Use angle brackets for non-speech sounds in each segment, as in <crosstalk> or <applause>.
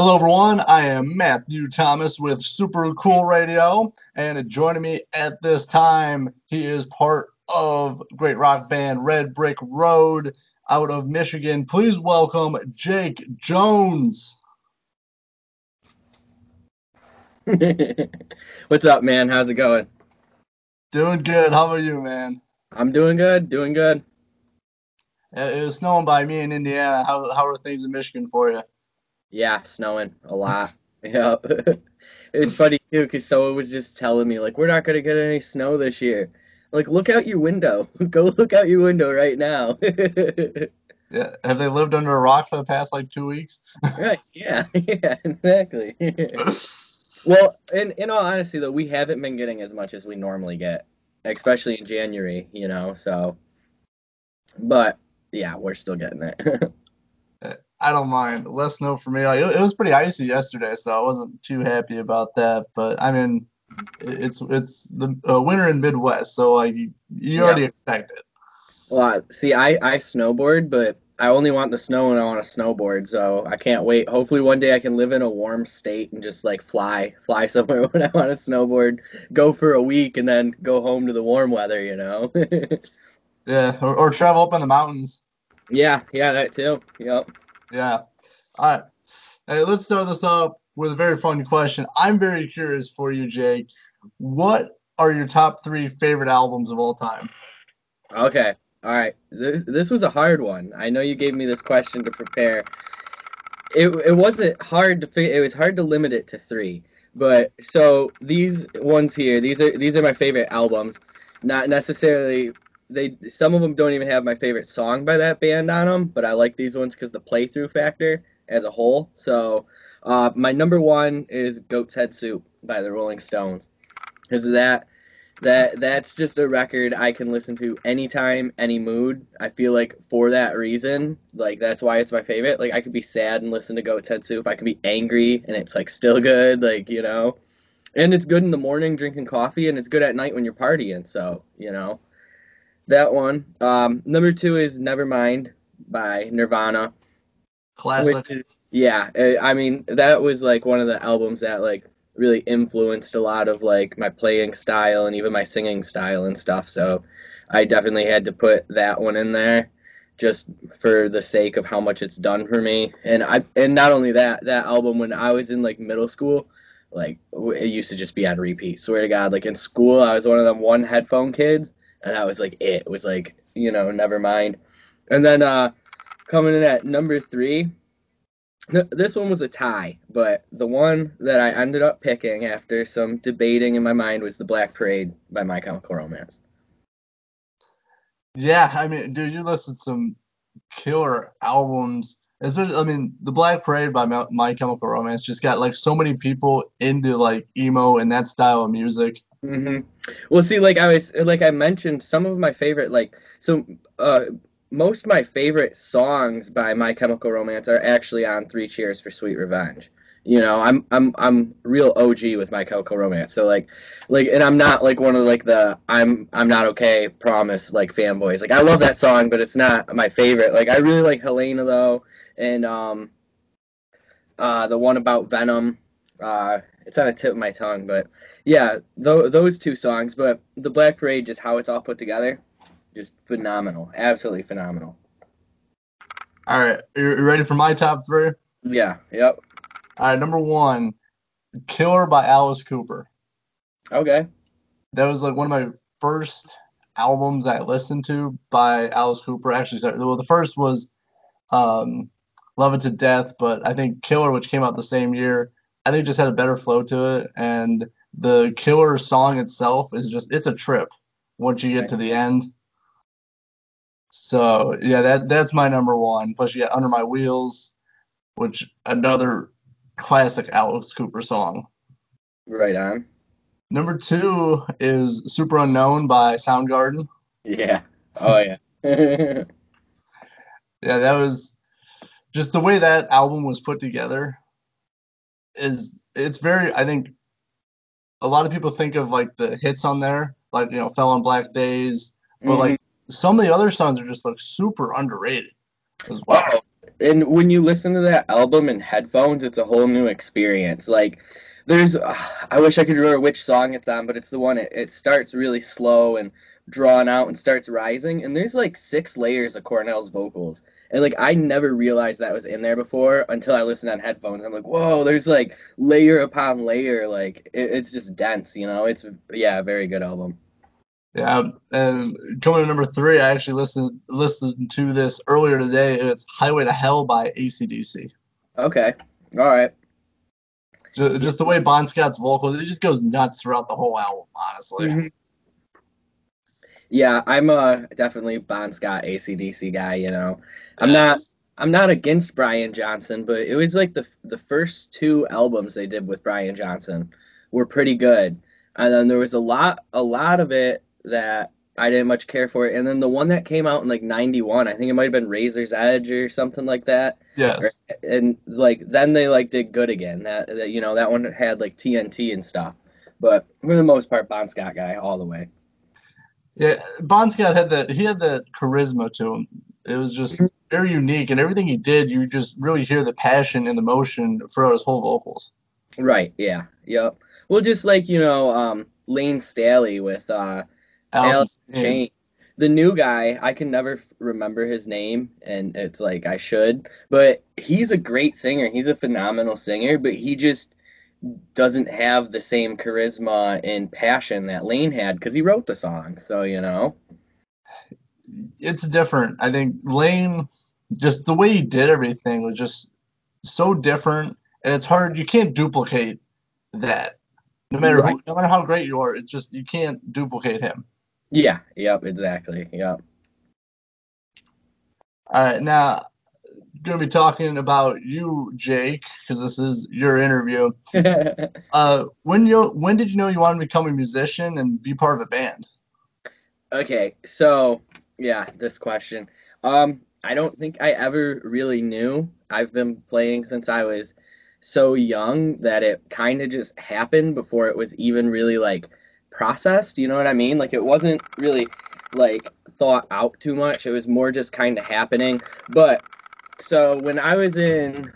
Hello, everyone. I am Matthew Thomas with Super Cool Radio, and joining me at this time, he is part of great rock band Red Brick Road out of Michigan. Please welcome Jake Jones. <laughs> What's up, man? How's it going? Doing good. How about you, man? I'm doing good, doing good. It was snowing by me in Indiana. How, how are things in Michigan for you? Yeah, snowing a lot. <laughs> yeah. <laughs> it's funny too, because someone was just telling me, like, we're not going to get any snow this year. Like, look out your window. <laughs> Go look out your window right now. yeah. Have they lived under a rock for the past, like, two weeks? right. Yeah. Yeah, exactly. well, in, in all honesty, though, we haven't been getting as much as we normally get, especially in January, you know, so. But, yeah, we're still getting it. I don't mind. Less snow for me. Like it, it was pretty icy yesterday, so I wasn't too happy about that. But I mean, it's it's the uh, winter in Midwest, so like you, you already expect it. Well, see, I I snowboard, but I only want the snow when I want to snowboard, so I can't wait. Hopefully, one day I can live in a warm state and just like fly, fly <laughs> somewhere when I want to snowboard, go for a week, and then go home to the warm weather, you know. <laughs> yeah, or, or travel up in the mountains. Yeah, yeah, that too. Yep. Yeah. All right. Hey, let's start this off with a very fun question. I'm very curious for you, Jake. What are your top three favorite albums of all time? Okay. All right. This, this was a hard one. I know you gave me this question to prepare. It, it wasn't hard to figure. It was hard to limit it to three. But so these ones here, these are these are my favorite albums. Not necessarily they some of them don't even have my favorite song by that band on them, but I like these ones because the playthrough factor as a whole. So uh, my number one is Goat's Head Soup by the Rolling Stones, because that that that's just a record I can listen to anytime, any mood. I feel like for that reason, like that's why it's my favorite. Like I could be sad and listen to Goat's Head Soup. I could be angry and it's like still good. Like you know. And it's good in the morning drinking coffee, and it's good at night when you're partying. So, you know, that one. Um, number two is Nevermind by Nirvana. Classic. Is, yeah, I mean that was like one of the albums that like really influenced a lot of like my playing style and even my singing style and stuff. So I definitely had to put that one in there just for the sake of how much it's done for me. And I and not only that, that album when I was in like middle school, like it used to just be on repeat. Swear to God, like in school I was one of them one headphone kids and that was like it. it was like you know never mind. And then uh coming in at number three this one was a tie but the one that i ended up picking after some debating in my mind was the black parade by my chemical romance. Yeah i mean dude you listed some killer albums. Especially i mean the black parade by my chemical romance just got like so many people into like emo and that style of music Mm-hmm. Well, see, like I was, like I mentioned, some of my favorite, like, so, uh, most of my favorite songs by My Chemical Romance are actually on Three Cheers for Sweet Revenge. You know, I'm I'm I'm real OG with My Chemical Romance. So like, like, and I'm not like one of like the I'm I'm not okay promise like fanboys. Like I love that song, but it's not my favorite. Like I really like Helena though, and um, uh, the one about Venom. Uh, it's on the tip of my tongue, but yeah, th- those two songs. But the Black Parade, just how it's all put together, just phenomenal, absolutely phenomenal. All right, you ready for my top three? Yeah. Yep. All right, number one, Killer by Alice Cooper. Okay. That was like one of my first albums I listened to by Alice Cooper. Actually, sorry, well, the first was um, Love It to Death, but I think Killer, which came out the same year, I think just had a better flow to it, and the killer song itself is just it's a trip once you get to the end. So yeah, that that's my number one. Plus you got Under My Wheels, which another classic Alice Cooper song. Right on. Number two is Superunknown by Soundgarden. Yeah. Oh yeah. <laughs> yeah, that was just the way that album was put together is it's very I think a lot of people think of like the hits on there, like you know, Fell on Black Days, but mm-hmm. like some of the other songs are just like super underrated as well. and when you listen to that album in headphones, it's a whole new experience. Like, there's, uh, I wish I could remember which song it's on, but it's the one. It, it starts really slow and drawn out and starts rising, and there's like six layers of Cornell's vocals, and like I never realized that was in there before until I listened on headphones. I'm like, whoa, there's like layer upon layer. Like, it, it's just dense, you know. It's yeah, a very good album. Yeah, and coming to number three, I actually listened listened to this earlier today. It's "Highway to Hell" by AC/DC. Okay, all right. Just, just the way Bon Scott's vocals, it just goes nuts throughout the whole album. Honestly. Mm-hmm. Yeah, I'm a definitely Bon Scott AC/DC guy. You know, I'm not I'm not against Brian Johnson, but it was like the the first two albums they did with Brian Johnson were pretty good, and then there was a lot a lot of it that I didn't much care for it. And then the one that came out in like 91, I think it might have been Razor's Edge or something like that. Yes. And like then they like did good again. That, that you know, that one had like TNT and stuff. But for the most part, Bon Scott guy all the way. Yeah, Bon Scott had that he had that charisma to him. It was just mm-hmm. very unique and everything he did, you just really hear the passion and the motion throughout his whole vocals. Right, yeah. Yep. Well just like, you know, um Layne Staley with uh Alice Chains. The new guy, I can never remember his name, and it's like I should, but he's a great singer. He's a phenomenal singer, but he just doesn't have the same charisma and passion that Layne had because he wrote the song. So you know, it's different. I think Layne, just the way he did everything was just so different, and it's hard. You can't duplicate that. No matter right. who, no matter how great you are, it's just you can't duplicate him. Yeah. Yep. Exactly. Yep. All right. Now, going to be talking about you, Jake, because this is your interview. <laughs> uh, when you when did you know you wanted to become a musician and be part of a band? Okay, so yeah, this question. Um, I don't think I ever really knew. I've been playing since I was so young that it kind of just happened before it was even really like processed. You know what I mean? Like it wasn't really like thought out too much. It was more just kind of happening. But so when I was in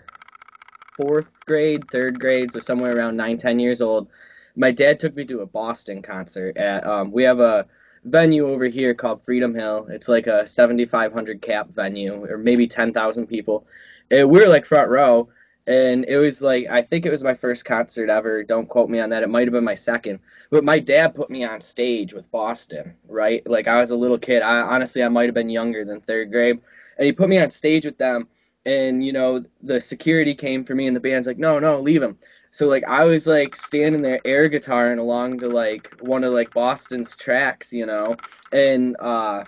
fourth grade, third grade, so somewhere around nine, ten years old, my dad took me to a Boston concert at um, we have a venue over here called Freedom Hill. It's like a 7,500 cap venue, or maybe 10,000 people. And we were like front row, and it was like I think it was my first concert ever. Don't quote me on that. It might have been my second. But my dad put me on stage with Boston, right? Like I was a little kid. I honestly I might have been younger than third grade, and he put me on stage with them. And you know the security came for me, and the band's like, no, no, leave him. So like I was like standing there air guitaring along to like one of like Boston's tracks, you know, and uh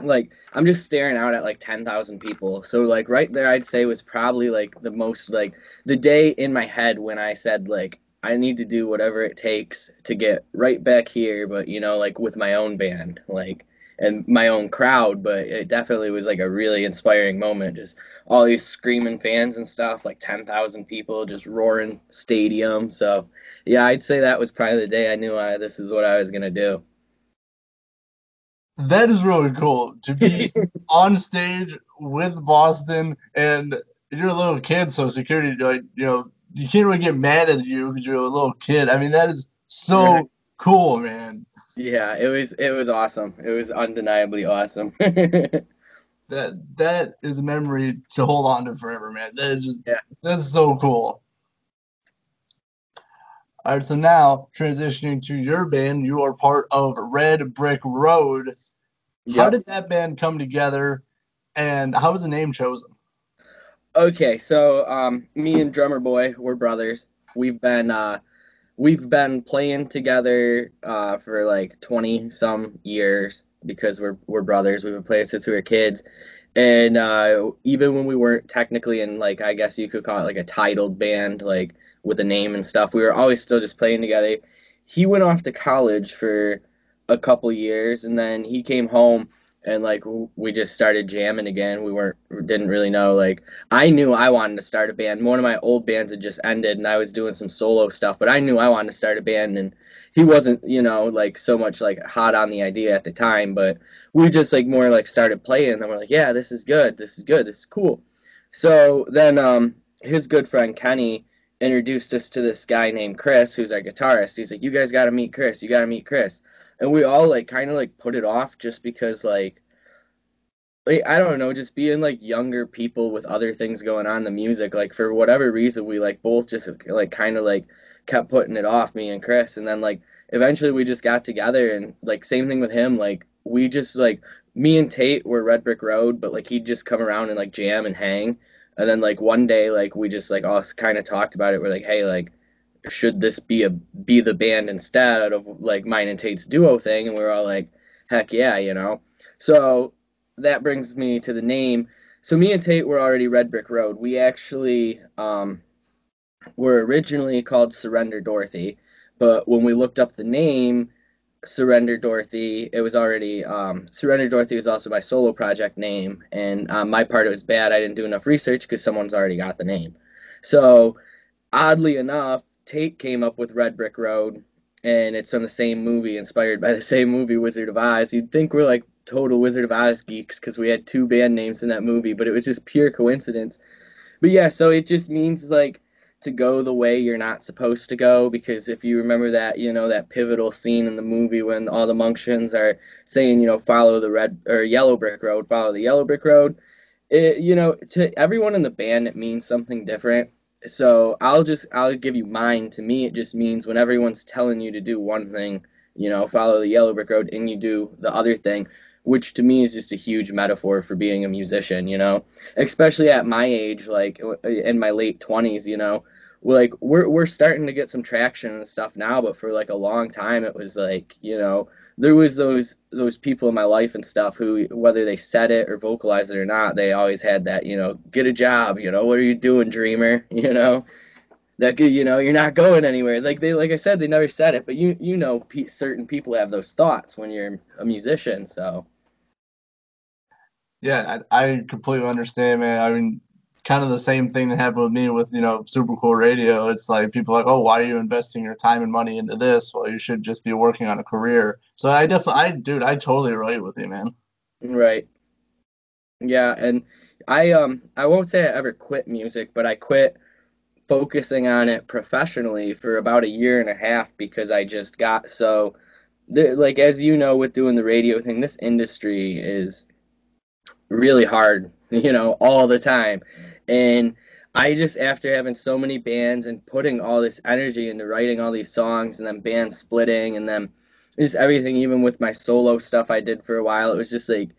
like I'm just staring out at like 10,000 people. So like right there I'd say was probably like the most like the day in my head when I said like I need to do whatever it takes to get right back here but you know like with my own band like and my own crowd. But it definitely was like a really inspiring moment. Just all these screaming fans and stuff like 10,000 people just roaring stadium. So yeah I'd say that was probably the day I knew I, this is what I was going to do that is really cool to be <laughs> on stage with Boston, and you're a little kid, so security, like you know, you can't really get mad at you because you're a little kid. I mean, that is so cool, man. Yeah, it was it was awesome. It was undeniably awesome. <laughs> that that is a memory to hold on to forever, man. That is just yeah. that's so cool. All right, so now transitioning to your band, you are part of Red Brick Road. Yep. How did that band come together, and how was the name chosen? Okay, so um, me and drummer boy, we're brothers. We've been uh, we've been playing together uh, for like 20 some years because we're we're brothers. We've been playing since we were kids, and uh, even when we weren't technically in like I guess you could call it like a titled band, like with a name and stuff. We were always still just playing together. He went off to college for a couple years, and then he came home and like we just started jamming again. We weren't didn't really know like I knew I wanted to start a band. One of my old bands had just ended, and I was doing some solo stuff, but I knew I wanted to start a band, and he wasn't you know like so much like hot on the idea at the time, but we just like more like started playing, and we're like, yeah, this is good, this is good, this is cool. So then um, his good friend Kenny introduced us to this guy named Chris, who's our guitarist. He's like, "You guys got to meet Chris. You got to meet Chris." And we all like kind of like put it off just because like like I don't know, just being like younger people with other things going on the music, like for whatever reason we like both just like kind of like kept putting it off me and Chris and then like eventually we just got together and like same thing with him, like we just like me and Tate were Red Brick Road, but like he'd just come around and like jam and hang. And then like one day like we just like all kind of talked about it. We're like, "Hey, like should this be a be the band instead of like mine and Tate's duo thing?" And we were all like, "Heck yeah, you know." So that brings me to the name. So me and Tate were already Red Brick Road. We actually um, were originally called Surrender Dorothy, but when we looked up the name Surrender Dorothy, it was already um, Surrender Dorothy was also my solo project name, and um, my part it was bad. I didn't do enough research because someone's already got the name. So oddly enough, Tate came up with Red Brick Road, and it's from the same movie, inspired by <laughs> the same movie, Wizard of Oz. You'd think we're like total Wizard of Oz geeks because we had two band names from that movie, but it was just pure coincidence. But yeah, so it just means like to go the way you're not supposed to go because if you remember that, you know, that pivotal scene in the movie when all the Munchkins are saying, you know, follow the red or yellow brick road, follow the yellow brick road. It, you know, to everyone in the band it means something different. So I'll just I'll give you mine. To me, it just means when everyone's telling you to do one thing, you know, follow the yellow brick road, and you do the other thing which to me is just a huge metaphor for being a musician, you know, especially at my age, like in my late 20s, you know, like we're we're starting to get some traction and stuff now, but for like a long time it was like, you know, there was those those people in my life and stuff who whether they said it or vocalized it or not, they always had that, you know, get a job, you know, what are you doing, dreamer, <laughs> you know? That you know, you're not going anywhere. Like they like I said, they never said it, but you you know, certain people have those thoughts when you're a musician, so yeah, I, I completely understand, man. I mean, kind of the same thing that happened with me with you know super cool radio. It's like people like oh why are you investing your time and money into this? Well you should just be working on a career. So i definitely i dude i totally relate with you man. Right. Yeah and i um i won't say i ever quit music but i quit focusing on it professionally for about a year and a half because i just got so like as you know with doing the radio thing this industry is really hard, <laughs> you know, all the time. And I just, after having so many bands and putting all this energy into writing all these songs and then bands splitting and then just everything, even with my solo stuff I did for a while, it was just like,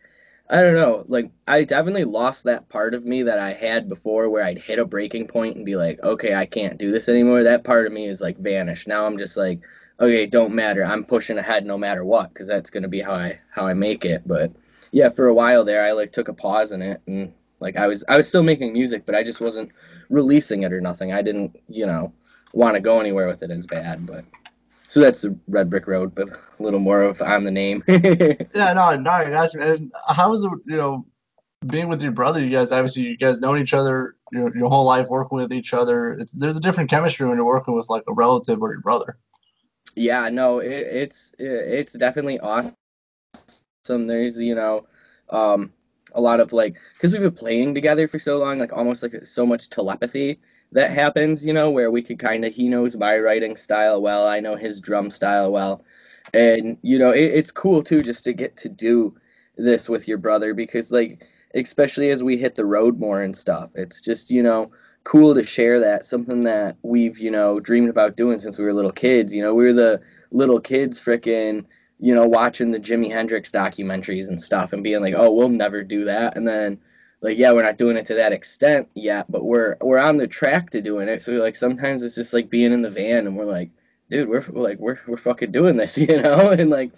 I don't know, like I definitely lost that part of me that I had before where I'd hit a breaking point and be like, okay, I can't do this anymore. That part of me is like vanished. Now I'm just like, okay, don't matter. I'm pushing ahead no matter what because that's going to be how I how I make it. But yeah, for a while there, I like took a pause in it, and like I was I was still making music, but I just wasn't releasing it or nothing. I didn't, you know, want to go anywhere with it as bad, but. So that's the Red Brick Road, but a little more of on the name. <laughs> yeah, no, no, I got you. And how was it, you know, being with your brother? You guys obviously you guys known each other your, your whole life, working with each other. It's, there's a different chemistry when you're working with like a relative or your brother. Yeah, no, it, it's it, it's definitely awesome some there's you know um, a lot of like because we've been playing together for so long like almost like so much telepathy that happens you know where we could kind of he knows my writing style well i know his drum style well. And you know it, it's cool too just to get to do this with your brother because like especially as we hit the road more and stuff it's just you know cool to share that something that we've you know dreamed about doing since we were little kids. You know we were the little kids freaking you know, watching the Jimi Hendrix documentaries and stuff and being like, oh, we'll never do that. And then, like, yeah, we're not doing it to that extent yet, but we're we're on the track to doing it. So like sometimes it's just like being in the van and we're like, dude, we're like we're we're fucking doing this, <laughs> you know? And like,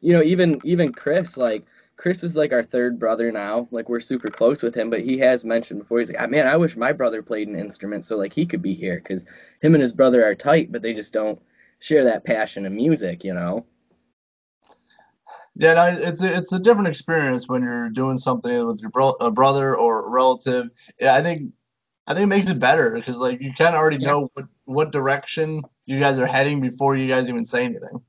you know, even even Chris, like Chris is like our third brother now. Like we're super close with him, but he has mentioned before. He's like, ah, man, I wish my brother played an instrument so like he could be here because him and his brother are tight, but they just don't share that passion in music, you know. Yeah, no, it's a, it's a different experience when you're doing something with your bro- a brother or a relative. Yeah, I think I think it makes it better because like you kind of already yeah. know what what direction you guys are heading before you guys even say anything.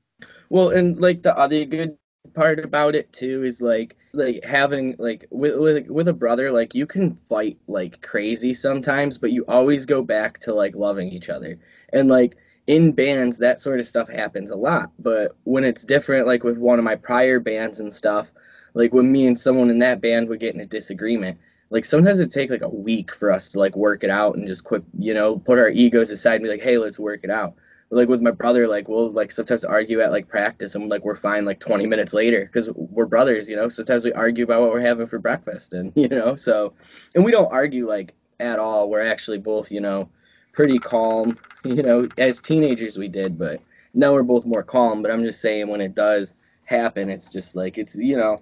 Well, and like the other good part about it too is like like having like with, with with a brother like you can fight like crazy sometimes but you always go back to like loving each other and like in bands that sort of stuff happens a lot but when it's different like with one of my prior bands and stuff like when me and someone in that band would get in a disagreement like sometimes it take like a week for us to like work it out and just quit you know put our egos aside and be like hey let's work it out but, like with my brother, like we'll like sometimes argue at like practice, and like we're fine like 20 minutes later because we're brothers, you know. Sometimes we argue about what we're having for breakfast, and <laughs> you know, so and we don't argue like at all. We're actually both, you know, pretty calm, you know. As teenagers, we did, but now we're both more calm. But I'm just saying, when it does happen, it's just like it's you know,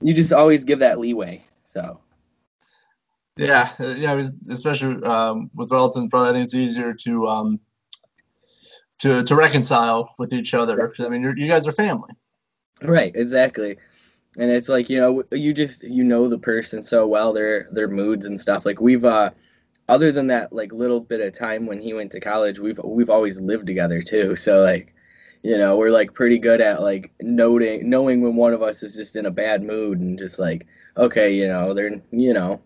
you just always give that leeway. So. Yeah, yeah, especially um, with relatives, I think it's easier to um, to to reconcile with each other. I mean, you guys are family. Right. Exactly. And it's like you know you just you know the person so well their their moods and stuff. Like we've uh other than that like little bit of time when he went to college, we've we've always lived together too. So like you know we're like pretty good at like noting knowing when one of us is just in a bad mood and just like okay you know they're you know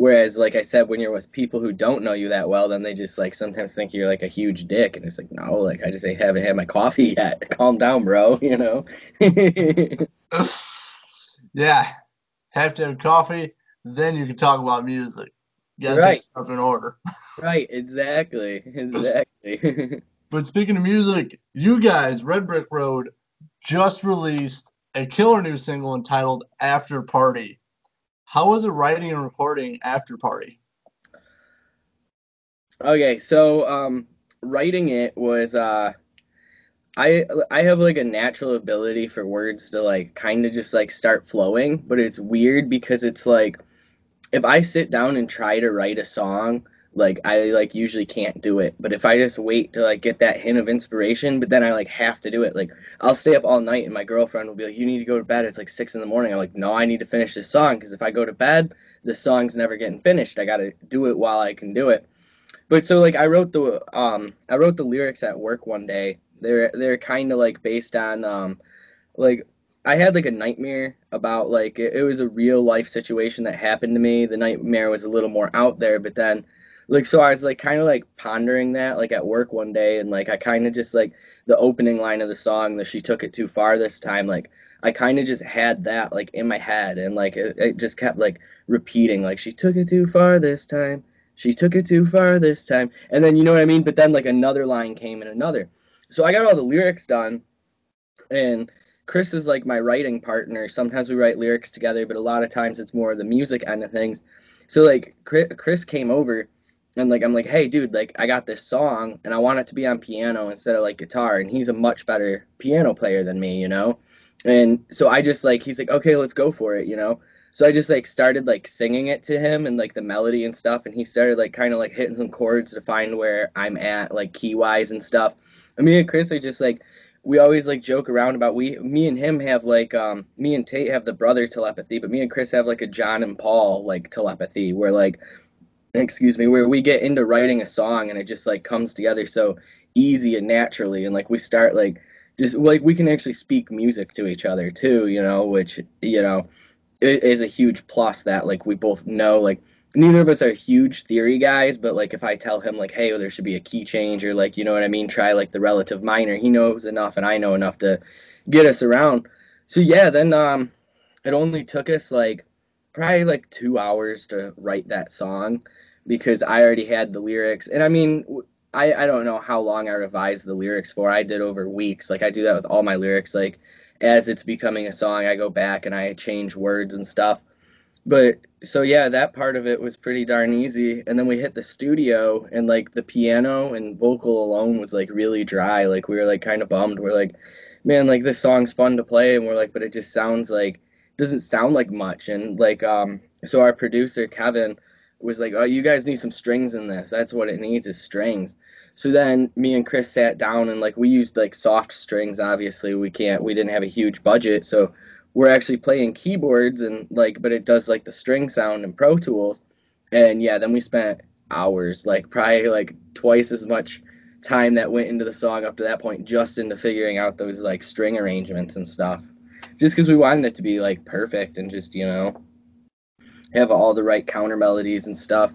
Whereas, like I said, when you're with people who don't know you that well, then they just like sometimes think you're like a huge dick, and it's like, no, like I just ain't haven't had my coffee <laughs> yet. Calm down, bro. <laughs> You know. <laughs> yeah, have to have coffee, then you can talk about music. You gotta right. take stuff in order. <laughs> right. Exactly. Exactly. <laughs> but speaking of music, you guys, Red Brick Road, just released a killer new single entitled "After Party." How was it writing and recording After Party? Okay, so um, writing it was uh, I I have like a natural ability for words to like kind of just like start flowing, but it's weird because it's like if I sit down and try to write a song, like I like usually can't do it. But if I just wait to like get that hint of inspiration, but then I like have to do it. Like I'll stay up all night and my girlfriend will be like, "You need to go to bed." It's like six in the morning. I'm like, "No, I need to finish this song because if I go to bed, the song's never getting finished. I gotta do it while I can do it." But so like I wrote the um I wrote the lyrics at work one day. They're they're kind of like based on um like I had like a nightmare about like it, it was a real life situation that happened to me. The nightmare was a little more out there, but then like so I was like kind of like pondering that like at work one day and like I kind of just like the opening line of the song that she took it too far this time like I kind of just had that like in my head and like it, it just kept like repeating like she took it too far this time. She took it too far this time. And then you know what I mean? But then like another line came and another. So I got all the lyrics done and Chris is like my writing partner sometimes we write lyrics together but a lot of times it's more the music end of things so like Chris came over and like I'm like, hey, dude, like I got this song and I want it to be on piano instead of like guitar, and he's a much better piano player than me, you know. And so I just like he's like, okay, let's go for it, you know. So I just like started like singing it to him and like the melody and stuff, and he started like kind of like hitting some chords to find where I'm at like key wise and stuff. And me and Chris are just like we always like joke around about we me and him have like um me and Tate have the brother telepathy, but me and Chris have like a John and Paul like telepathy where like excuse me, where we get into writing a song and it just like comes together so easy and naturally, and like we start like just like we can actually speak music to each other too, you know, which you know is a huge plus that like we both know like neither of us are huge theory guys, but like if I tell him like, hey, well, there should be a key change or like you know what I mean, try like the relative minor, he knows enough and I know enough to get us around. So yeah, then um, it only took us like probably like two hours to write that song because I already had the lyrics. And I mean, I, I don't know how long I revised the lyrics for. I did over weeks. Like I do that with all my lyrics. Like as it's becoming a song, I go back and I change words and stuff. But so yeah, that part of it was pretty darn easy. And then we hit the studio and like the piano and vocal alone was like really dry. Like we were like kind of bummed. We're like, man, like this song's fun to play and we're like, but it just sounds like doesn't sound like much. And like um so our producer Kevin was like, "Oh, you guys need some strings in this. That's what it needs is strings." So then me and Chris sat down and like we used like soft strings. Obviously, we can't. We didn't have a huge budget, so we're actually playing keyboards and like, but it does like the string sound in Pro Tools. And yeah, then we spent hours, like probably like twice as much time that went into the song up to that point, just into figuring out those like string arrangements and stuff. just because we wanted it to be like perfect and just you know have all the right counter melodies and stuff.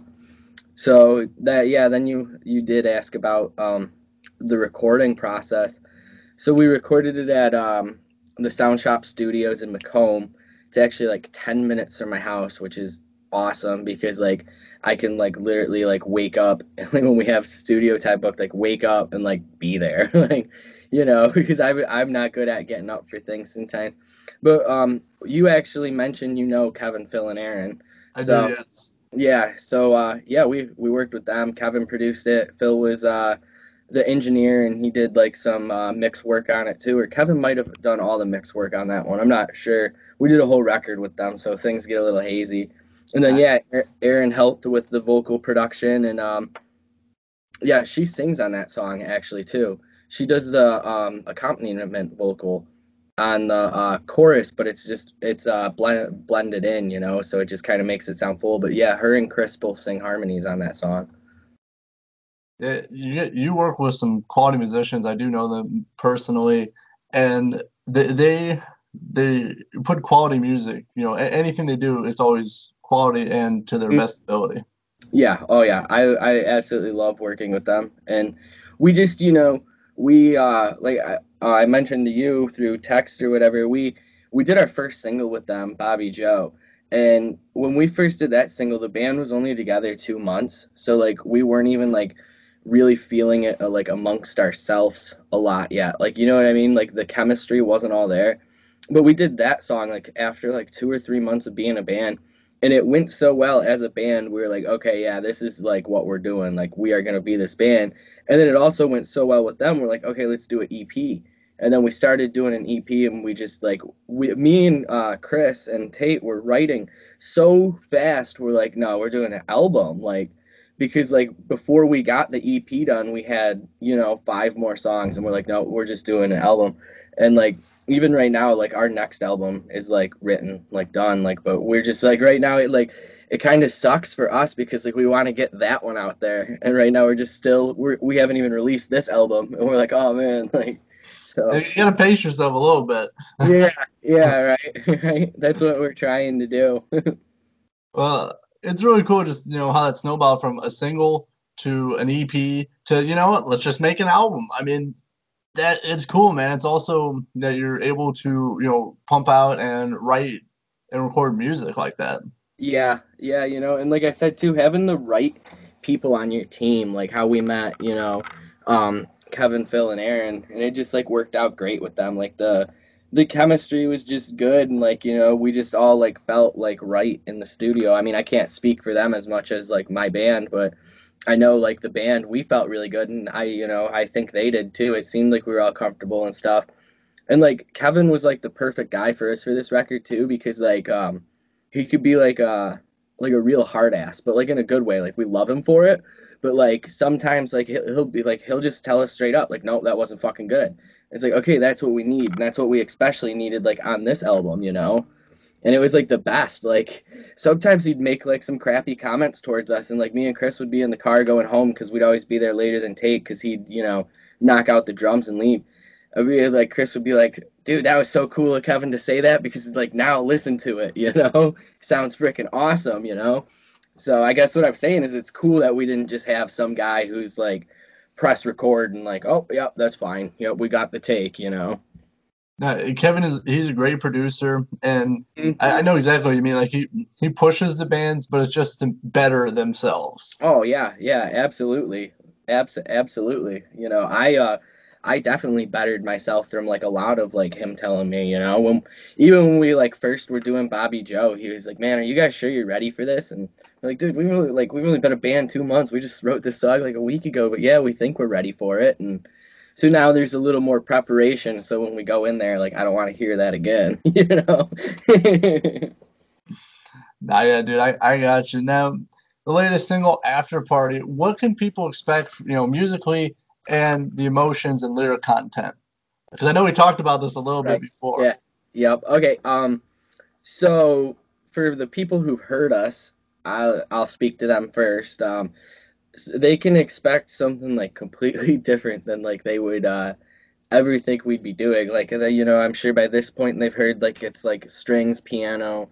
So that yeah, then you you did ask about um, the recording process. So we recorded it at um, the Sound Shop Studios in Macomb. It's actually like 10 minutes from my house, which is awesome because like I can like literally like wake up <laughs> and like when we have studio time booked, like wake up and like be there, <laughs> like you know, <laughs> because I I'm not good at getting up for things sometimes. But um, you actually mentioned you know Kevin, Phil, and Aaron. I So- do, yes. Yeah, so uh, yeah, we we worked with them. Kevin produced it. Phil was uh, the engineer, and he did like some uh, mix work on it too. Or Kevin might have done all the mix work on that one. I'm not sure. We did a whole record with them, so things get a little hazy. And then yeah, Aaron helped with the vocal production, and um, yeah, she sings on that song actually too. She does the um, accompaniment vocal on the uh, chorus, but it's just it's uh blend, blended in, you know, so it just kind of makes it sound full. But yeah, her and Chris both sing harmonies on that song. Yeah, you you work with some quality musicians. I do know them personally, and they they they put quality music. You know, a- anything they do, it's always quality and to their Mm. best ability. Yeah, oh yeah, I I absolutely love working with them, and we just you know we uh like I, uh, I mentioned to you through text or whatever we we did our first single with them, Bobby Joe, and when we first did that single, the band was only together two months, so like we weren't even like really feeling it uh, like amongst ourselves a lot yet, like you know what I mean, like the chemistry wasn't all there, but we did that song like after like two or three months of being a band and it went so well as a band we were like okay yeah this is like what we're doing. Like we are going to be this band. And then it also went so well with them we're like okay let's do an ep and then we started doing an ep and we just like we me and uh, chris and tate were writing so fast we're like no we're doing an album. Like because like before we got the ep done we had you know five more songs and we're like no we're just doing an album. And like even right now like our next album is like written like done like but we're just like right now it like it kind of sucks for us because like we want to get that one out there. And right now we're just still we're, we haven't even released this album and we're like oh man <laughs> like so. You gotta pace yourself a little bit. yeah yeah right <laughs> right. That's what we're trying to do. <laughs> Well, it's really cool just, you know, how that snowballed from a single to an EP to, you know what, let's just make an album. I mean, that it's cool, man. It's also that you're able to, you know, pump out and write and record music like that. Yeah, yeah, you know, and like I said too, having the right people on your team, like how we met, you know, um, Kevin, Phil, and Aaron, and it just like worked out great with them. Like the the chemistry was just good, and like you know, we just all like felt like right in the studio. I mean, I can't speak for them as much as like my band, but I know like the band, we felt really good, and I, you know, I think they did too. It seemed like we were all comfortable and stuff. And like Kevin was like the perfect guy for us for this record too, because like um he could be like a like a real hard ass, but like in a good way. Like we love him for it, but like sometimes like he'll, he'll be like he'll just tell us straight up like no that wasn't fucking good. It's like okay that's what we need, and that's what we especially needed like on this album, you know. And it was like the best. Like sometimes he'd make like some crappy comments towards us, and like me and Chris would be in the car going home because we'd always be there later than Tate because he'd you know knock out the drums and leave. Be like Chris would be like, dude, that was so cool of Kevin to say that because like now listen to it, <laughs> you know, sounds freaking awesome, you know. So I guess what I'm saying is it's cool that we didn't just have some guy who's like press record and like, oh, yep, that's fine, yep, we got the take, you know. Now, Kevin is he's a great producer, and I, I know exactly what you mean. Like he he pushes the bands, but it's just to better themselves. Oh yeah, yeah, absolutely, Abs- absolutely. You know, I uh, I definitely bettered myself from like a lot of like him telling me, you know, when even when we like first were doing Bobby Joe, he was like, man, are you guys sure you're ready for this? And like, dude, we really like we've only been a band two months. We just wrote this song like a week ago, but yeah, we think we're ready for it. And so now there's a little more preparation. So when we go in there, like I don't want to hear that again, <laughs> you know. <laughs> Nah, yeah, dude, I, I got you. Now, the latest single, After Party, what can people expect, you know, musically and the emotions and lyric content? Because I know we talked about this a little Right. bit before. Yeah. Yep. Okay. Um. So for the people who've heard us, I'll I'll speak to them first. Um, they can expect something like completely <laughs> different than like they would uh ever think we'd be doing. Like, you know, I'm sure by this point they've heard like it's like strings, piano,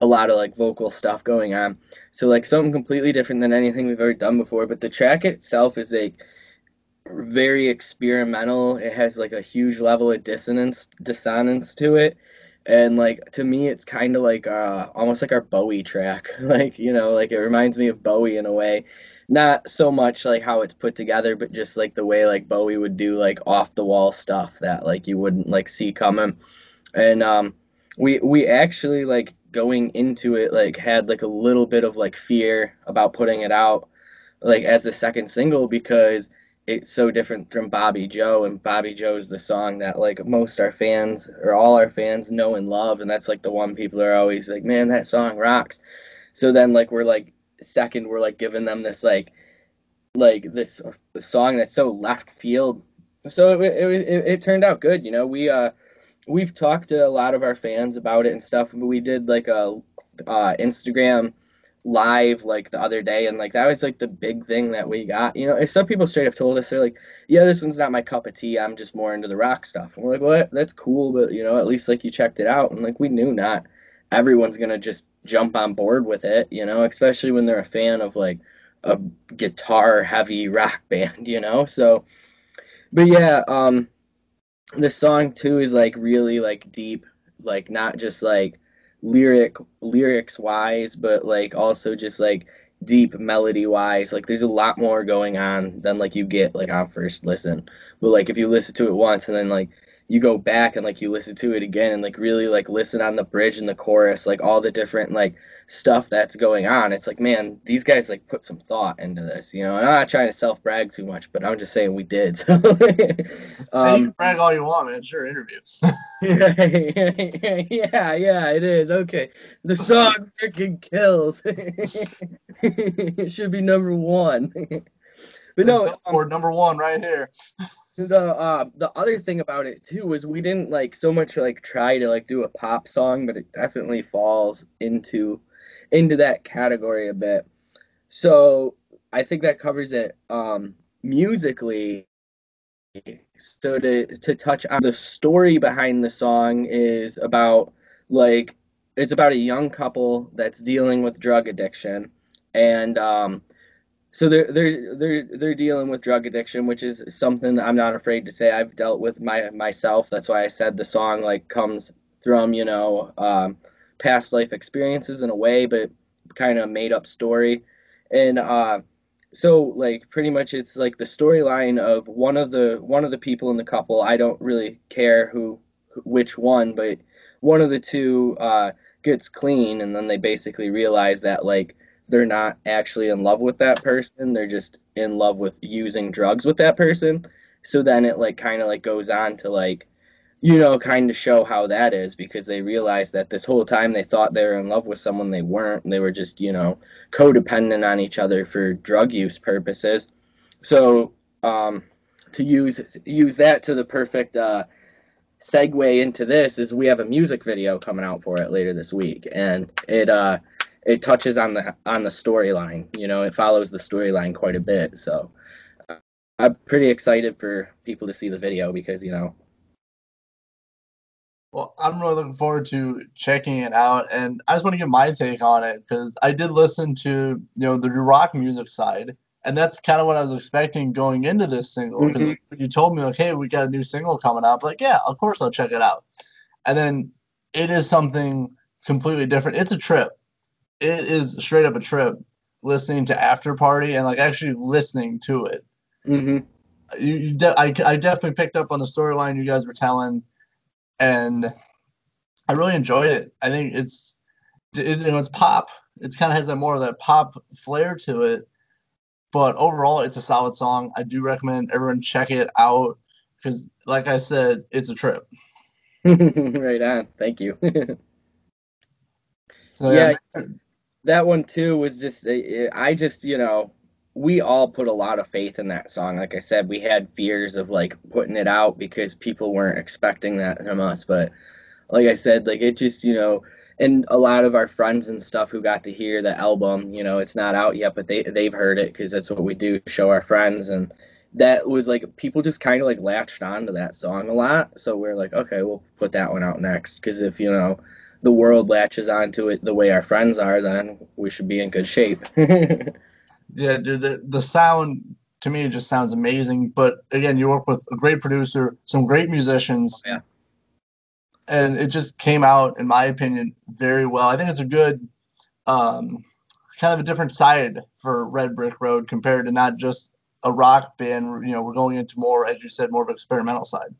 a lot of like vocal stuff going on. So like something completely different than anything we've ever done before. But the track itself is like very experimental. It has like a huge level of dissonance dissonance to it. And like to me it's kind of like uh almost like our Bowie track. <laughs> like, you know, like it reminds me of Bowie in a way. Not so much like how it's put together, but just like the way like Bowie would do like off the wall stuff that like you wouldn't like see coming. And um we we actually like going into it like had like a little bit of like fear about putting it out like as the second single because it's so different from Bobby Joe, and Bobby Joe is the song that like most our fans or all our fans know and love, and that's like the one people are always like, man, that song rocks. So then like we're like second, we're like giving them this like like this song that's so left field. So it, it, it, it turned out good, you know. We uh we've talked to a lot of our fans about it and stuff, but we did like a uh, Instagram live like the other day and like that was like the big thing that we got you know if some people straight up told us they're like yeah this one's not my cup of tea i'm just more into the rock stuff. And we're like well that's cool but you know at least like you checked it out. And like we knew not everyone's gonna just jump on board with it you know especially when they're a fan of like a guitar heavy rock <laughs> band you know so but yeah um the song too is like really like deep like not just like lyric lyrics wise, but like also just like deep melody wise. Like there's a lot more going on than like you get like on first listen. But like if you listen to it once and then like you go back and like you listen to it again and like really like listen on the bridge and the chorus, like all the different like stuff that's going on. It's like, man, these guys like put some thought into this, you know. And I'm not trying to self brag too much, but I'm just saying we did. So <laughs> um, you brag all you want, man. sure interviews. <laughs> <laughs> yeah, yeah, it is. Okay. The song freaking kills. it should be number one. but no, or um, number one right here the uh the other thing about it too was we didn't like so much like try to like do a pop song but it definitely falls into into that category a bit. So i think that covers it um musically. So to to touch on the story behind the song is about like it's about a young couple that's dealing with drug addiction. And um so they're they're they're they're dealing with drug addiction, which is something I'm not afraid to say I've dealt with my myself. That's why I said the song like comes from you know um, past life experiences in a way, but kind of made up story. And uh, so like pretty much it's like the storyline of one of the one of the people in the couple. I don't really care who which one, but one of the two uh, gets clean, and then they basically realize that like they're not actually in love with that person. They're just in love with using drugs with that person. So then it like kind of like goes on to like you know kind of show how that is because they realize that this whole time they thought they were in love with someone they weren't. They were just you know codependent on each other for drug use purposes. So um to use use that to the perfect uh segue into this is we have a music video coming out for it later this week. And it uh it touches on the on the storyline. You know, it follows the storyline quite a bit. So uh, I'm pretty excited for people to see the video because you know. Well, I'm really looking forward to checking it out, and I just want to give my take on it because I did listen to you know the rock music side, and that's kind of what I was expecting going into this single because mm-hmm. you told me like, hey, we got a new single coming out, like yeah, of course I'll check it out, and then it is something completely different. It's a trip it is straight up a trip listening to After Party and like actually listening to it. Mm-hmm. You, you de- I, I definitely picked up on the storyline you guys were telling, and I really enjoyed it. I think it's it, you know it's pop. It kind of has that more of that pop flair to it, but overall it's a solid song. I do recommend everyone check it out because, like I said, it's a trip. <laughs> right on. Thank you. <laughs> so yeah, yeah that one too was just eh, eh, I just you know we all put a lot of faith in that song. Like I said, we had fears of like putting it out because people weren't expecting that from us. But like I said, like it just you know, and a lot of our friends and stuff who got to hear the album, you know, it's not out yet, but they they've heard it because that's what we do, show our friends, and that was like people just kind of like latched onto that song a lot. So we're like, okay, we'll put that one out next because if you know the world latches onto it the way our friends are, then we should be in good shape. <laughs> yeah, dude, the the sound to me it just sounds amazing. But again, you work with a great producer, some great musicians. Oh, yeah. And it just came out, in my opinion, very well. I think it's a good, um, kind of a different side for Red Brick Road compared to not just a rock band. You know, we're going into more, as you said, more of an experimental side.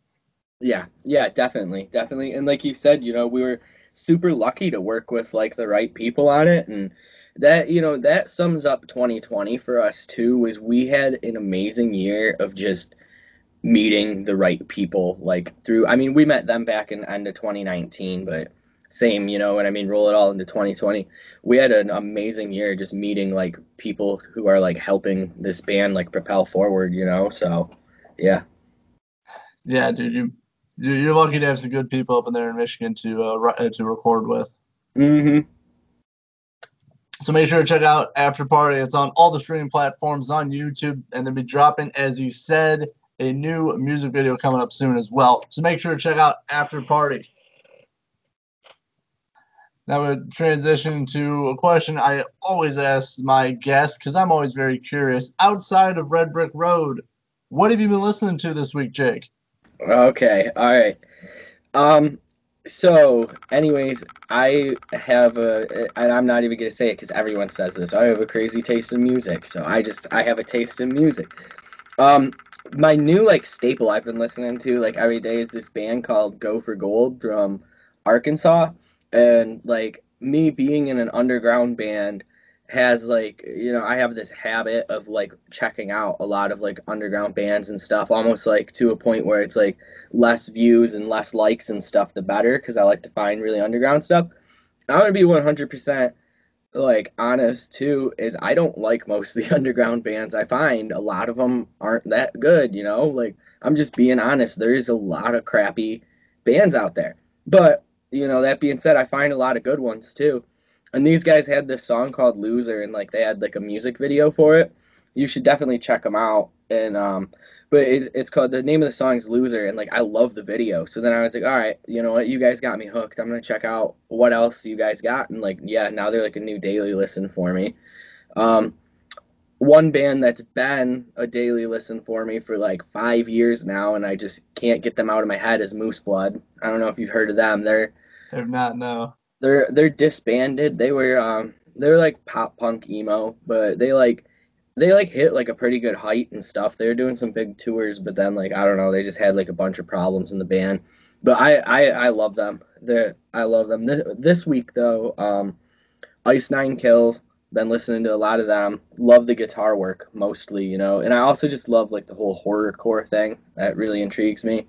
Yeah, yeah, definitely, definitely. And like you said, you know, we were super lucky to work with like the right people on it, and that you know that sums up 2020 for us too. Was we had an amazing year of just meeting the right people like through i mean we met them back in end of 2019 but same you know and i mean roll it all into 2020 we had an amazing year just meeting like people who are like helping this band like propel forward you know so yeah yeah dude you you're lucky to have some good people up in there in michigan to uh, to record with mm-hmm so make sure to check out After Party. It's on all the streaming platforms on YouTube, and they'll be dropping, as he said, a new music video coming up soon as well. So make sure to check out After Party. Now we transition to a question I always ask my guests because I'm always very curious. Outside of Red Brick Road, what have you been listening to this week, Jake? Okay, all right. Um, so, anyways, I have a, and I'm not even gonna say it because everyone says this. I have a crazy taste in music, so I just I have a taste in music. Um, my new like staple I've been listening to like every day is this band called Go for Gold from Arkansas, and like me being in an underground band has like you know I have this habit of like checking out a lot of like underground bands and stuff almost like to a point where it's like less views and less likes and stuff the better because I like to find really underground stuff. I'm gonna be 100% like honest too is I don't like most of the underground bands. I find a lot of them aren't that good you know? Like I'm just being honest there is a lot of crappy bands out there. But you know that being said I find a lot of good ones too and these guys had this song called Loser and like they had like a music video for it. You should definitely check them out. And um but it's, it's called the name of the song is Loser and like I love the video. So then I was like, all right, you know what, you guys got me hooked. I'm gonna check out what else you guys got and like yeah, now they're like a new daily listen for me. Um one band that's been a daily listen for me for like five years now and I just can't get them out of my head is Moose Blood. I don't know if you've heard of them. They're have not no. They're they're disbanded. They were um they were like pop punk emo, but they like they like hit like a pretty good height and stuff. They were doing some big tours, but then like I don't know, they just had like a bunch of problems in the band. But I I, I love them. They I love them. This, this week though, um, Ice Nine Kills. Been listening to a lot of them. Love the guitar work mostly, you know, and I also just love like the whole horrorcore thing. That really intrigues me.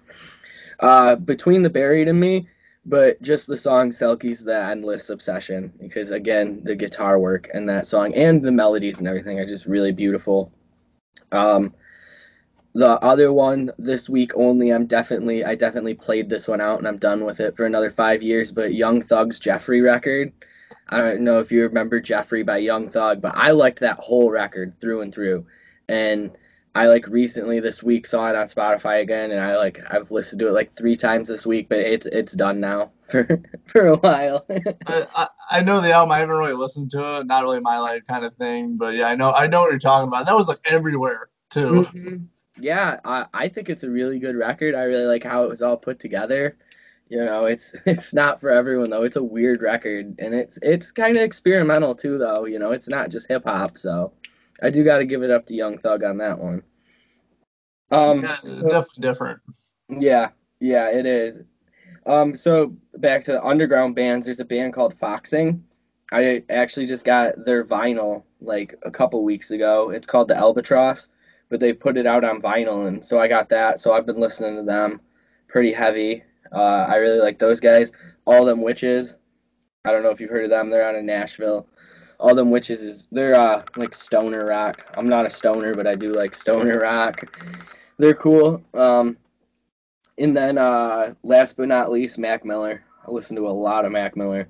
Uh, between the buried and me, but just the song Selkie's the endless obsession because again the guitar work and that song and the melodies and everything are just really beautiful. Um, the other one this week only I'm definitely I definitely played this one out and I'm done with it for another five years. But Young Thug's Jeffery record. I don't know if you remember Jeffery by Young Thug, but I liked that whole record through and through. And I like recently this week saw it on Spotify again, and I like I've listened to it like three times this week, but it's it's done now <laughs> for for a while. <laughs> I, I know the album. I haven't really listened to it. Not really my like kind of thing, but yeah, I know I know what you're talking about. That was like everywhere too. Mm-hmm. Yeah, I I think it's a really good record. I really like how it was all put together. You know, it's <laughs> it's not for everyone though. It's a weird record, and it's it's kind of experimental too, though. You know, it's not just hip hop, so. I do got to give it up to Young Thug on that one. Um, yeah, definitely different. Yeah, yeah, it is. Um, so back to the underground bands. There's a band called Foxing. I actually just got their vinyl like a couple weeks ago. It's called the Albatross, but they put it out on vinyl, and so I got that. So I've been listening to them pretty heavy. Uh, I really like those guys. All them witches. I don't know if you've heard of them. They're out of Nashville all them witches is they're uh like stoner rock. I'm not a stoner, but I do like stoner rock. They're cool. Um, and then uh, last but not least, Mac Miller. I listen to a lot of Mac Miller.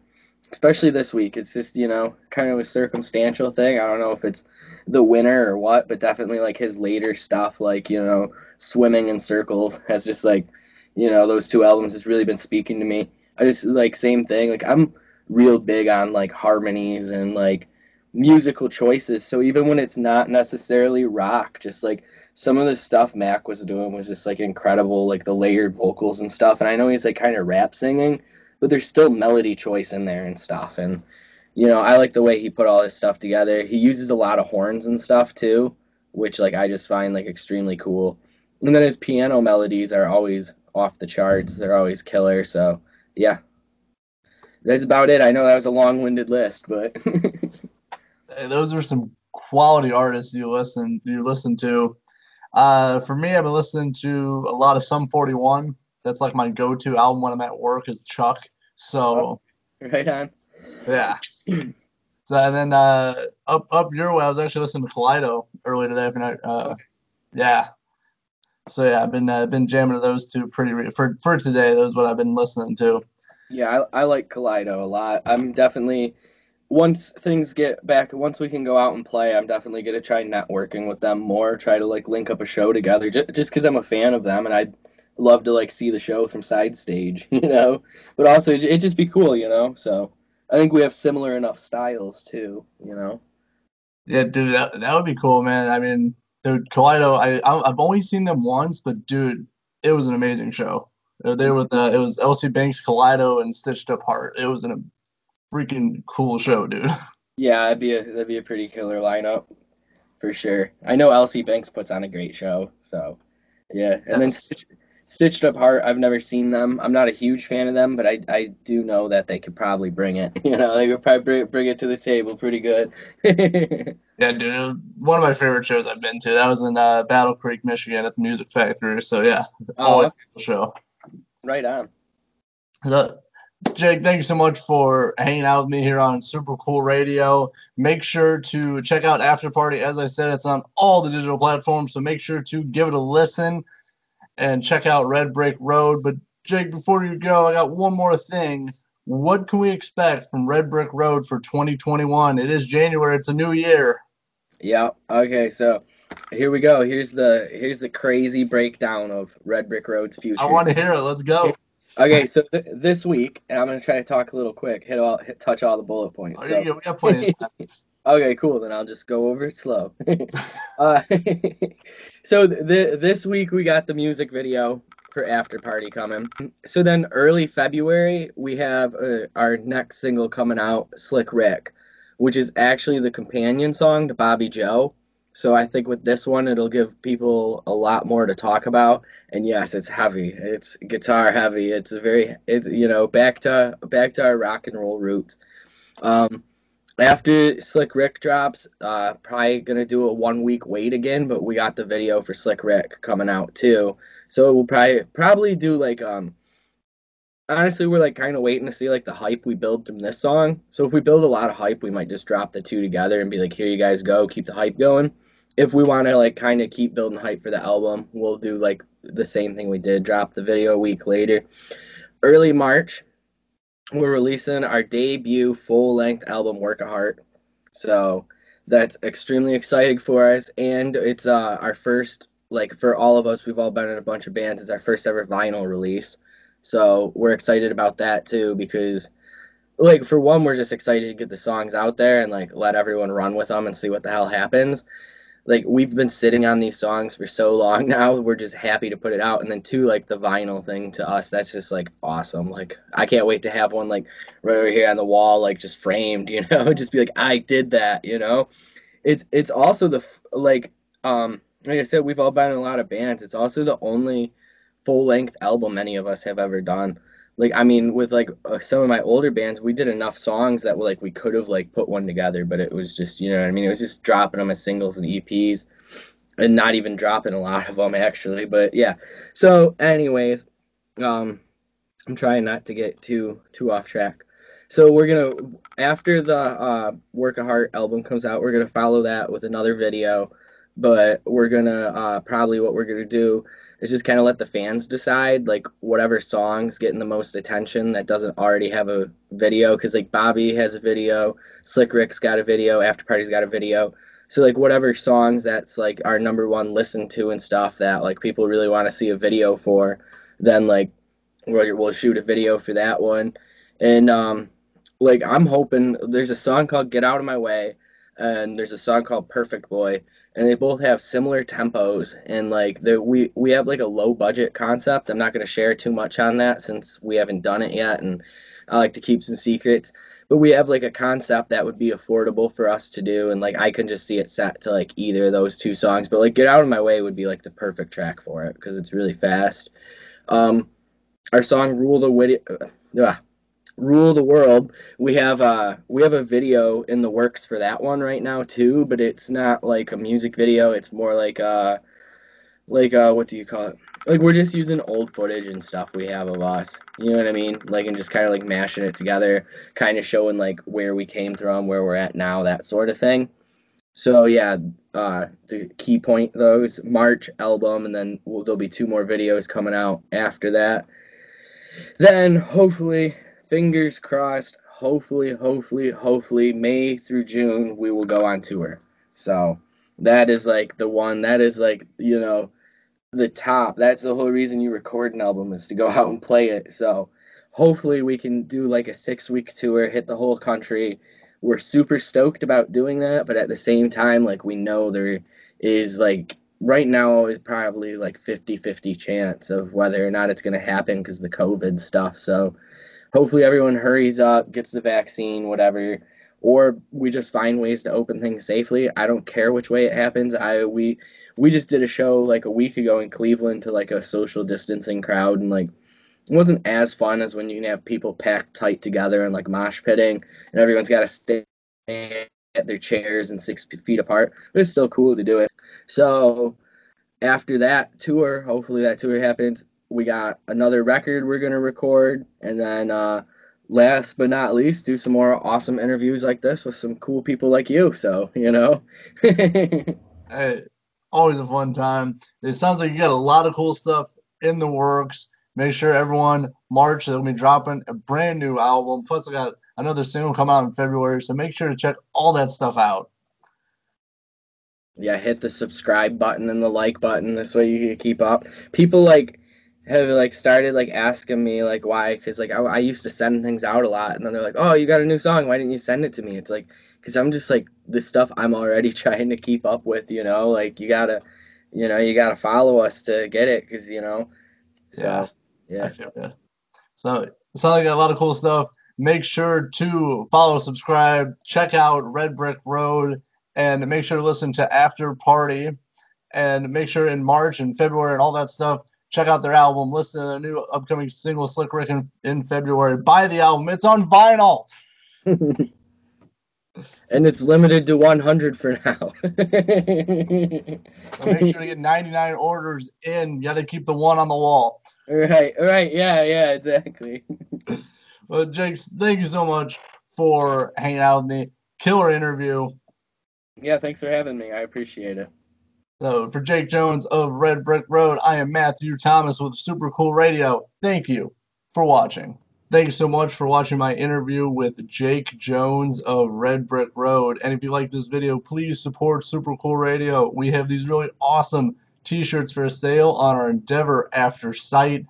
especially this week. It's just you know kind of a circumstantial thing. I don't know if it's the winner or what, but definitely like his later stuff, like you know swimming in circles, has just like you know those two albums has really been speaking to me. I just like same thing. Like I'm real big on like harmonies and like musical choices. So even when it's not necessarily rock, just like some of the stuff Mac was doing was just like incredible, like the layered vocals and stuff. And I know he's like kind of rap singing, but there's still melody choice in there and stuff. And you know, I like the way he put all his stuff together. He uses a lot of horns and stuff too, which like I just find like extremely cool. And then his piano melodies are always off the charts. They're always killer. So yeah, that's about it. I know that was a long-winded list, but <laughs> those are some quality artists you listen you listen to. Uh, for me, I've been listening to a lot of Sum 41. That's like my go-to album when I'm at work is Chuck. So right on. Yeah. <clears throat> So and then uh, up up your way, I was actually listening to Kaleido earlier today. Uh, yeah. So yeah, I've been uh, been jamming to those two pretty re- for for today. Those what I've been listening to. Yeah, I, I like Kaleido a lot. I'm definitely once things get back, once we can go out and play, I'm definitely gonna try networking with them more. Try to like link up a show together, just just because I'm a fan of them and I'd love to like see the show from side stage, <laughs> you know. But also it just be cool, you know. So I think we have similar enough styles too, you know. Yeah, dude, that that would be cool, man. I mean, dude, Kaleido, I I've only seen them once, but dude, it was an amazing show. They were with uh, it was Elsie Banks, Kaleido, and Stitched Up Heart. It was a freaking cool show, dude. <laughs> Yeah, that'd be a that'd be a pretty killer lineup for sure. I know Elsie Banks puts on a great show, so yeah. And then Stitched, Stitched Up Heart, I've never seen them. I'm not a huge fan of them, but I I do know that they could probably bring it. <laughs> You know, they could probably bring, bring it to the table pretty good. <laughs> yeah, dude, one of my favorite shows I've been to. That was in uh, Battle Creek, Michigan, at the Music Factory. So yeah, oh, always cool show. Right on. So, Jake, thank you so much for hanging out with me here on Super Cool Radio. Make sure to check out After Party. As I said, it's on all the digital platforms, so make sure to give it a listen and check out Red Brick Road. But Jake, before you go, I got one more thing. What can we expect from Red Brick Road for 2021? It is January. It's a new year. Yeah. Okay. So here we go. Here's the here's the crazy breakdown of Red Brick Road's future. I want to hear it. Let's go. Okay, so th- this week, and I'm gonna try to talk a little quick, hit all, hit, touch all the bullet points. Oh, so. we got plenty <laughs> okay, cool. Then I'll just go over it slow. <laughs> uh, <laughs> so th- this week we got the music video for After Party coming. So then early February we have uh, our next single coming out, Slick Rick, which is actually the companion song to Bobby Joe. So I think with this one, it'll give people a lot more to talk about. And yes, it's heavy. It's guitar heavy. It's a very, it's you know, back to back to our rock and roll roots. Um, after Slick Rick drops, uh, probably gonna do a one week wait again. But we got the video for Slick Rick coming out too. So we'll probably probably do like um. Honestly, we're like kind of waiting to see like the hype we build from this song. So if we build a lot of hype, we might just drop the two together and be like, here you guys go, keep the hype going if we want to like kind of keep building hype for the album, we'll do like the same thing we did, drop the video a week later. Early March, we're releasing our debut full-length album, Work of Heart. So that's extremely exciting for us, and it's uh, our first like for all of us. We've all been in a bunch of bands. It's our first ever vinyl release, so we're excited about that too because like for one, we're just excited to get the songs out there and like let everyone run with them and see what the hell happens like we've been sitting on these songs for so long <laughs> now we're just happy to put it out. And then two like the vinyl thing to us that's just like awesome. Like i can't wait to have one like right over here on the wall like just framed <laughs> you know? Just be like i did that you know? It's it's also the like um like i said we've all been in a lot of bands. It's also the only full length album any of us have ever done like I mean with like uh, some of my older bands we did enough songs that like we could have like put one together but it was just you know what I mean? It was just dropping them as singles and EPs and not even dropping a lot of them actually but yeah. So anyways um I'm trying not to get too too off track. So we're gonna after the uh, Work of Heart album comes out we're gonna follow that with another video but we're gonna uh, probably what we're gonna do is just kind of let the fans decide like whatever songs getting the most attention that doesn't already have a video because like Bobby has a video, Slick Rick's got a video, After Party's got a video. So like whatever songs that's like our number one listen to and stuff that like people really want to see a video for, then like we'll, we'll shoot a video for that one. And um, like I'm hoping there's a song called Get Out of My Way and there's a song called Perfect Boy and they both have similar tempos and like the we we have like a low budget concept. I'm not going to share too much on that since we haven't done it yet and I like to keep some secrets. But we have like a concept that would be affordable for us to do and like I can just see it set to like either of those two songs. But like Get Out of My Way would be like the perfect track for it because it's really fast. Um our song Rule the Witty uh, rule the world. We have uh we have a video in the works for that one right now too, but it's not like a music video. It's more like uh like uh what do you call it? Like we're just using old footage and stuff we have of us. You know what I mean? Like and just kind of like mashing it together, kind of showing like where we came from, where we're at now, that sort of thing. So yeah, uh, the key point those March album, and then we'll, there'll be two more videos coming out after that. Then hopefully fingers crossed, hopefully, hopefully, hopefully, May through June, we will go on tour. So that is like the one, that is like, you know, the top. That's the whole reason you record an album is to go out and play it. So hopefully we can do like a six week tour, hit the whole country. We're super stoked about doing that, but at the same time, like we know there is like right now is probably like 50 50 chance of whether or not it's going to happen because the COVID stuff. So hopefully everyone hurries up, gets the vaccine, whatever, or we just find ways to open things safely. I don't care which way it happens. I we we just did a show like a week ago in Cleveland to like a social distancing crowd and like it wasn't as fun as when you can have people packed tight together and like mosh pitting and everyone's got to stay at their chairs and six feet apart. But it's still cool to do it. So after that tour, hopefully that tour happens we got another record we're gonna record, and then uh, last but not least, do some more awesome interviews like this with some cool people like you. So you know. <laughs> hey, always a fun time. It sounds like you got a lot of cool stuff in the works. Make sure everyone March they'll be dropping a brand new album. Plus, I got another single come out in February, so make sure to check all that stuff out. Yeah, hit the subscribe button and the like button. This way you can keep up. People like have like started like asking me like why because like I, I used to send things out a lot and then they're like oh you got a new song. Why didn't you send it to me? It's like because i'm just like the stuff i'm already <laughs> trying to keep up with you know? Like you gotta you know you gotta follow us to get it because you know? So, yeah. yeah. I so it sounds like a lot of cool stuff. Make sure to follow subscribe check out red brick road and make sure to listen to after party and make sure in march and february and all that stuff check out their album, listen to their new upcoming single Slick Rick in, in February. Buy the album. It's on vinyl. <laughs> and it's limited to 100 for now. <laughs> so make sure to get 99 orders in. You got to keep the one on the wall. Right, right. Yeah, yeah, exactly. <laughs> well, Jakes, thank you so much for hanging out with me. Killer interview. Yeah, thanks for having me. I appreciate it. So for Jake Jones of Red Brick Road, I am Matthew Thomas with Super Cool Radio. Thank you for watching. Thank you so much for watching my interview with Jake Jones of Red Brick Road. And if you like this video, please support Super Cool Radio. We have these really awesome t-shirts for sale on our Endeavor After site.